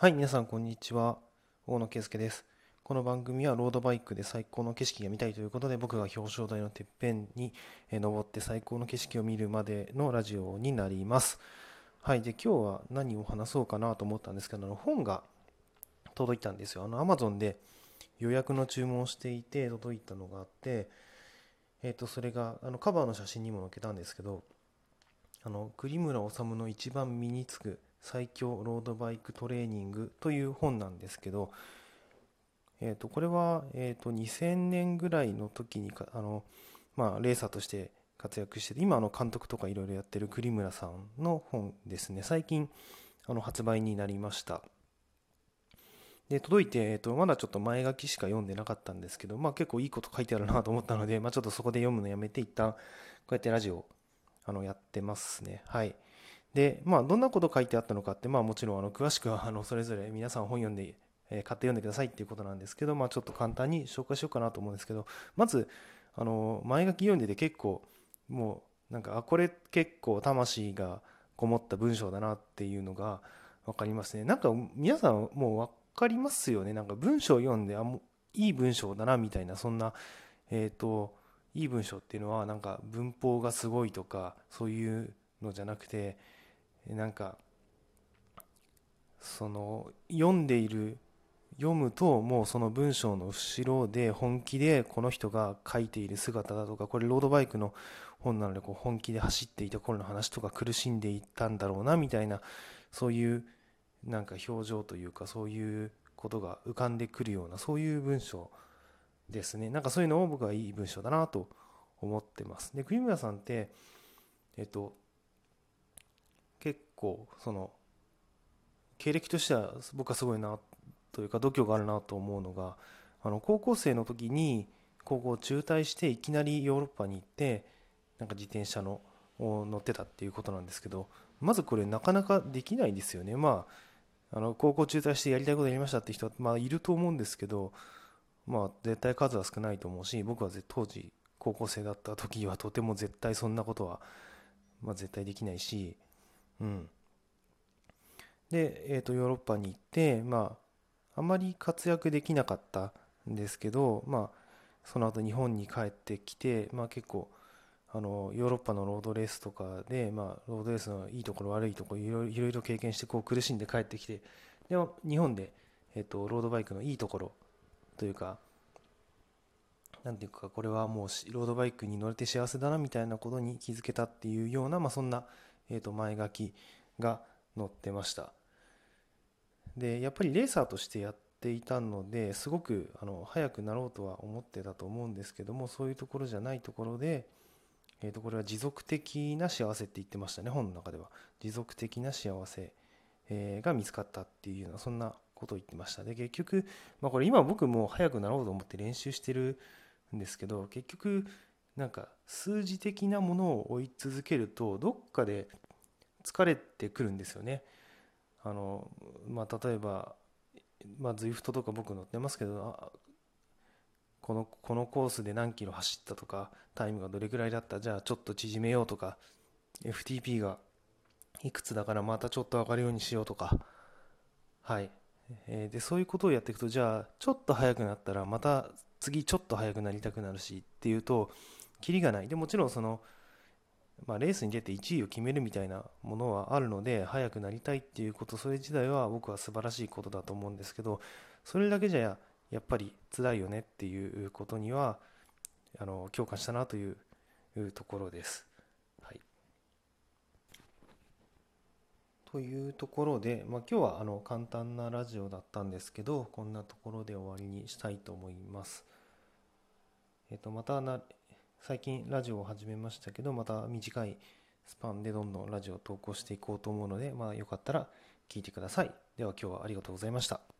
はい、皆さんこんにちは。大野圭介です。この番組はロードバイクで最高の景色が見たいということで僕が表彰台のてっぺんに登って最高の景色を見るまでのラジオになります。はい、で今日は何を話そうかなと思ったんですけど、あの本が届いたんですよ。あの Amazon で予約の注文をしていて届いたのがあって、えっ、とそれがあのカバーの写真にも載っけたんですけど、あの栗村治の一番身につく最強ロードバイクトレーニングという本なんですけど、えー、とこれは、えー、と2000年ぐらいの時にかあの、まあ、レーサーとして活躍してて今あの監督とかいろいろやってる栗村さんの本ですね。最近あの発売になりました。で届いて、えー、とまだちょっと前書きしか読んでなかったんですけど、まあ、結構いいこと書いてあるなと思ったので、まあ、ちょっとそこで読むのやめて一旦こうやってラジオあのやってますね。はい。でまあどんなこと書いてあったのかってまあもちろんあの詳しくはあのそれぞれ皆さん本読んでえー買って読んでくださいっていうことなんですけど、まあ、ちょっと簡単に紹介しようかなと思うんですけどまずあの前書き読んでて結構もうなんかあこれ結構魂がこもった文章だなっていうのが分かりますね。なんか皆さんもう分かりますよね。なんか文章を読んであもういい文章だなみたいなそんなえっ、といい文章っていうのはなんか文法がすごいとかそういうのじゃなくてなんかその読んでいる読むともうその文章の後ろで本気でこの人が書いている姿だとかこれロードバイクの本なのでこう本気で走っていた頃の話とか苦しんでいたんだろうなみたいなそういうなんか表情というかそういうことが浮かんでくるようなそういう文章ですね。なんかそういうのを僕はいい文章だなと思ってます。で栗村さんってえっと結構その経歴としては僕はすごいなというか度胸があるなと思うのがあの高校生の時に高校を中退していきなりヨーロッパに行ってなんか自転車のを乗ってたっていうことなんですけどまずこれなかなかできないですよね。まああの高校中退してやりたいことやりましたって人は、まあ、いると思うんですけどまあ絶対数は少ないと思うし僕は当時高校生だった時はとても絶対そんなことは、まあ、絶対できないしうん。で、えー、とヨーロッパに行ってまああまり活躍できなかったんですけど、まあ、その後日本に帰ってきて、まあ、結構あのヨーロッパのロードレースとかで、まあ、ロードレースのいいところ悪いところいろいろ経験してこう苦しんで帰ってきてでも日本で、えー、とロードバイクのいいところというかなんていうかこれはもうロードバイクに乗れて幸せだなみたいなことに気づけたっていうような、まあ、そんな、えー、と前書きが載ってました。でやっぱりレーサーとしてやっていたのですごくあの速くなろうとは思ってたと思うんですけどもそういうところじゃないところで、えー、とこれは持続的な幸せって言ってましたね本の中では持続的な幸せ、えが見つかったっていうようなそんなことを言ってましたで結局、まあ、これ今僕も速くなろうと思って練習してるんですけど結局なんか数字的なものを追い続けるとどっかで疲れてくるんですよね。あのまあ、例えば、まあ、ZWIFT とか僕乗ってますけどこのこのコースで何キロ走ったとかタイムがどれくらいだったじゃあちょっと縮めようとか FTP がいくつだからまたちょっと上がるようにしようとかはい、えーでそういうことをやっていくとじゃあちょっと速くなったらまた次ちょっと速くなりたくなるしっていうとキリがないでもちろんそのまあ、レースに出て1位を決めるみたいなものはあるので速くなりたいっていうことそれ自体は僕は素晴らしいことだと思うんですけどそれだけじゃやっぱり辛いよねっていうことにはあの共感したなというところです。はい、というところで、まあ、今日はあの簡単なラジオだったんですけどこんなところで終わりにしたいと思います。えっと、また最近ラジオを始めましたけどまた短いスパンでどんどんラジオを投稿していこうと思うのでまあよかったら聞いてください。では今日はありがとうございました。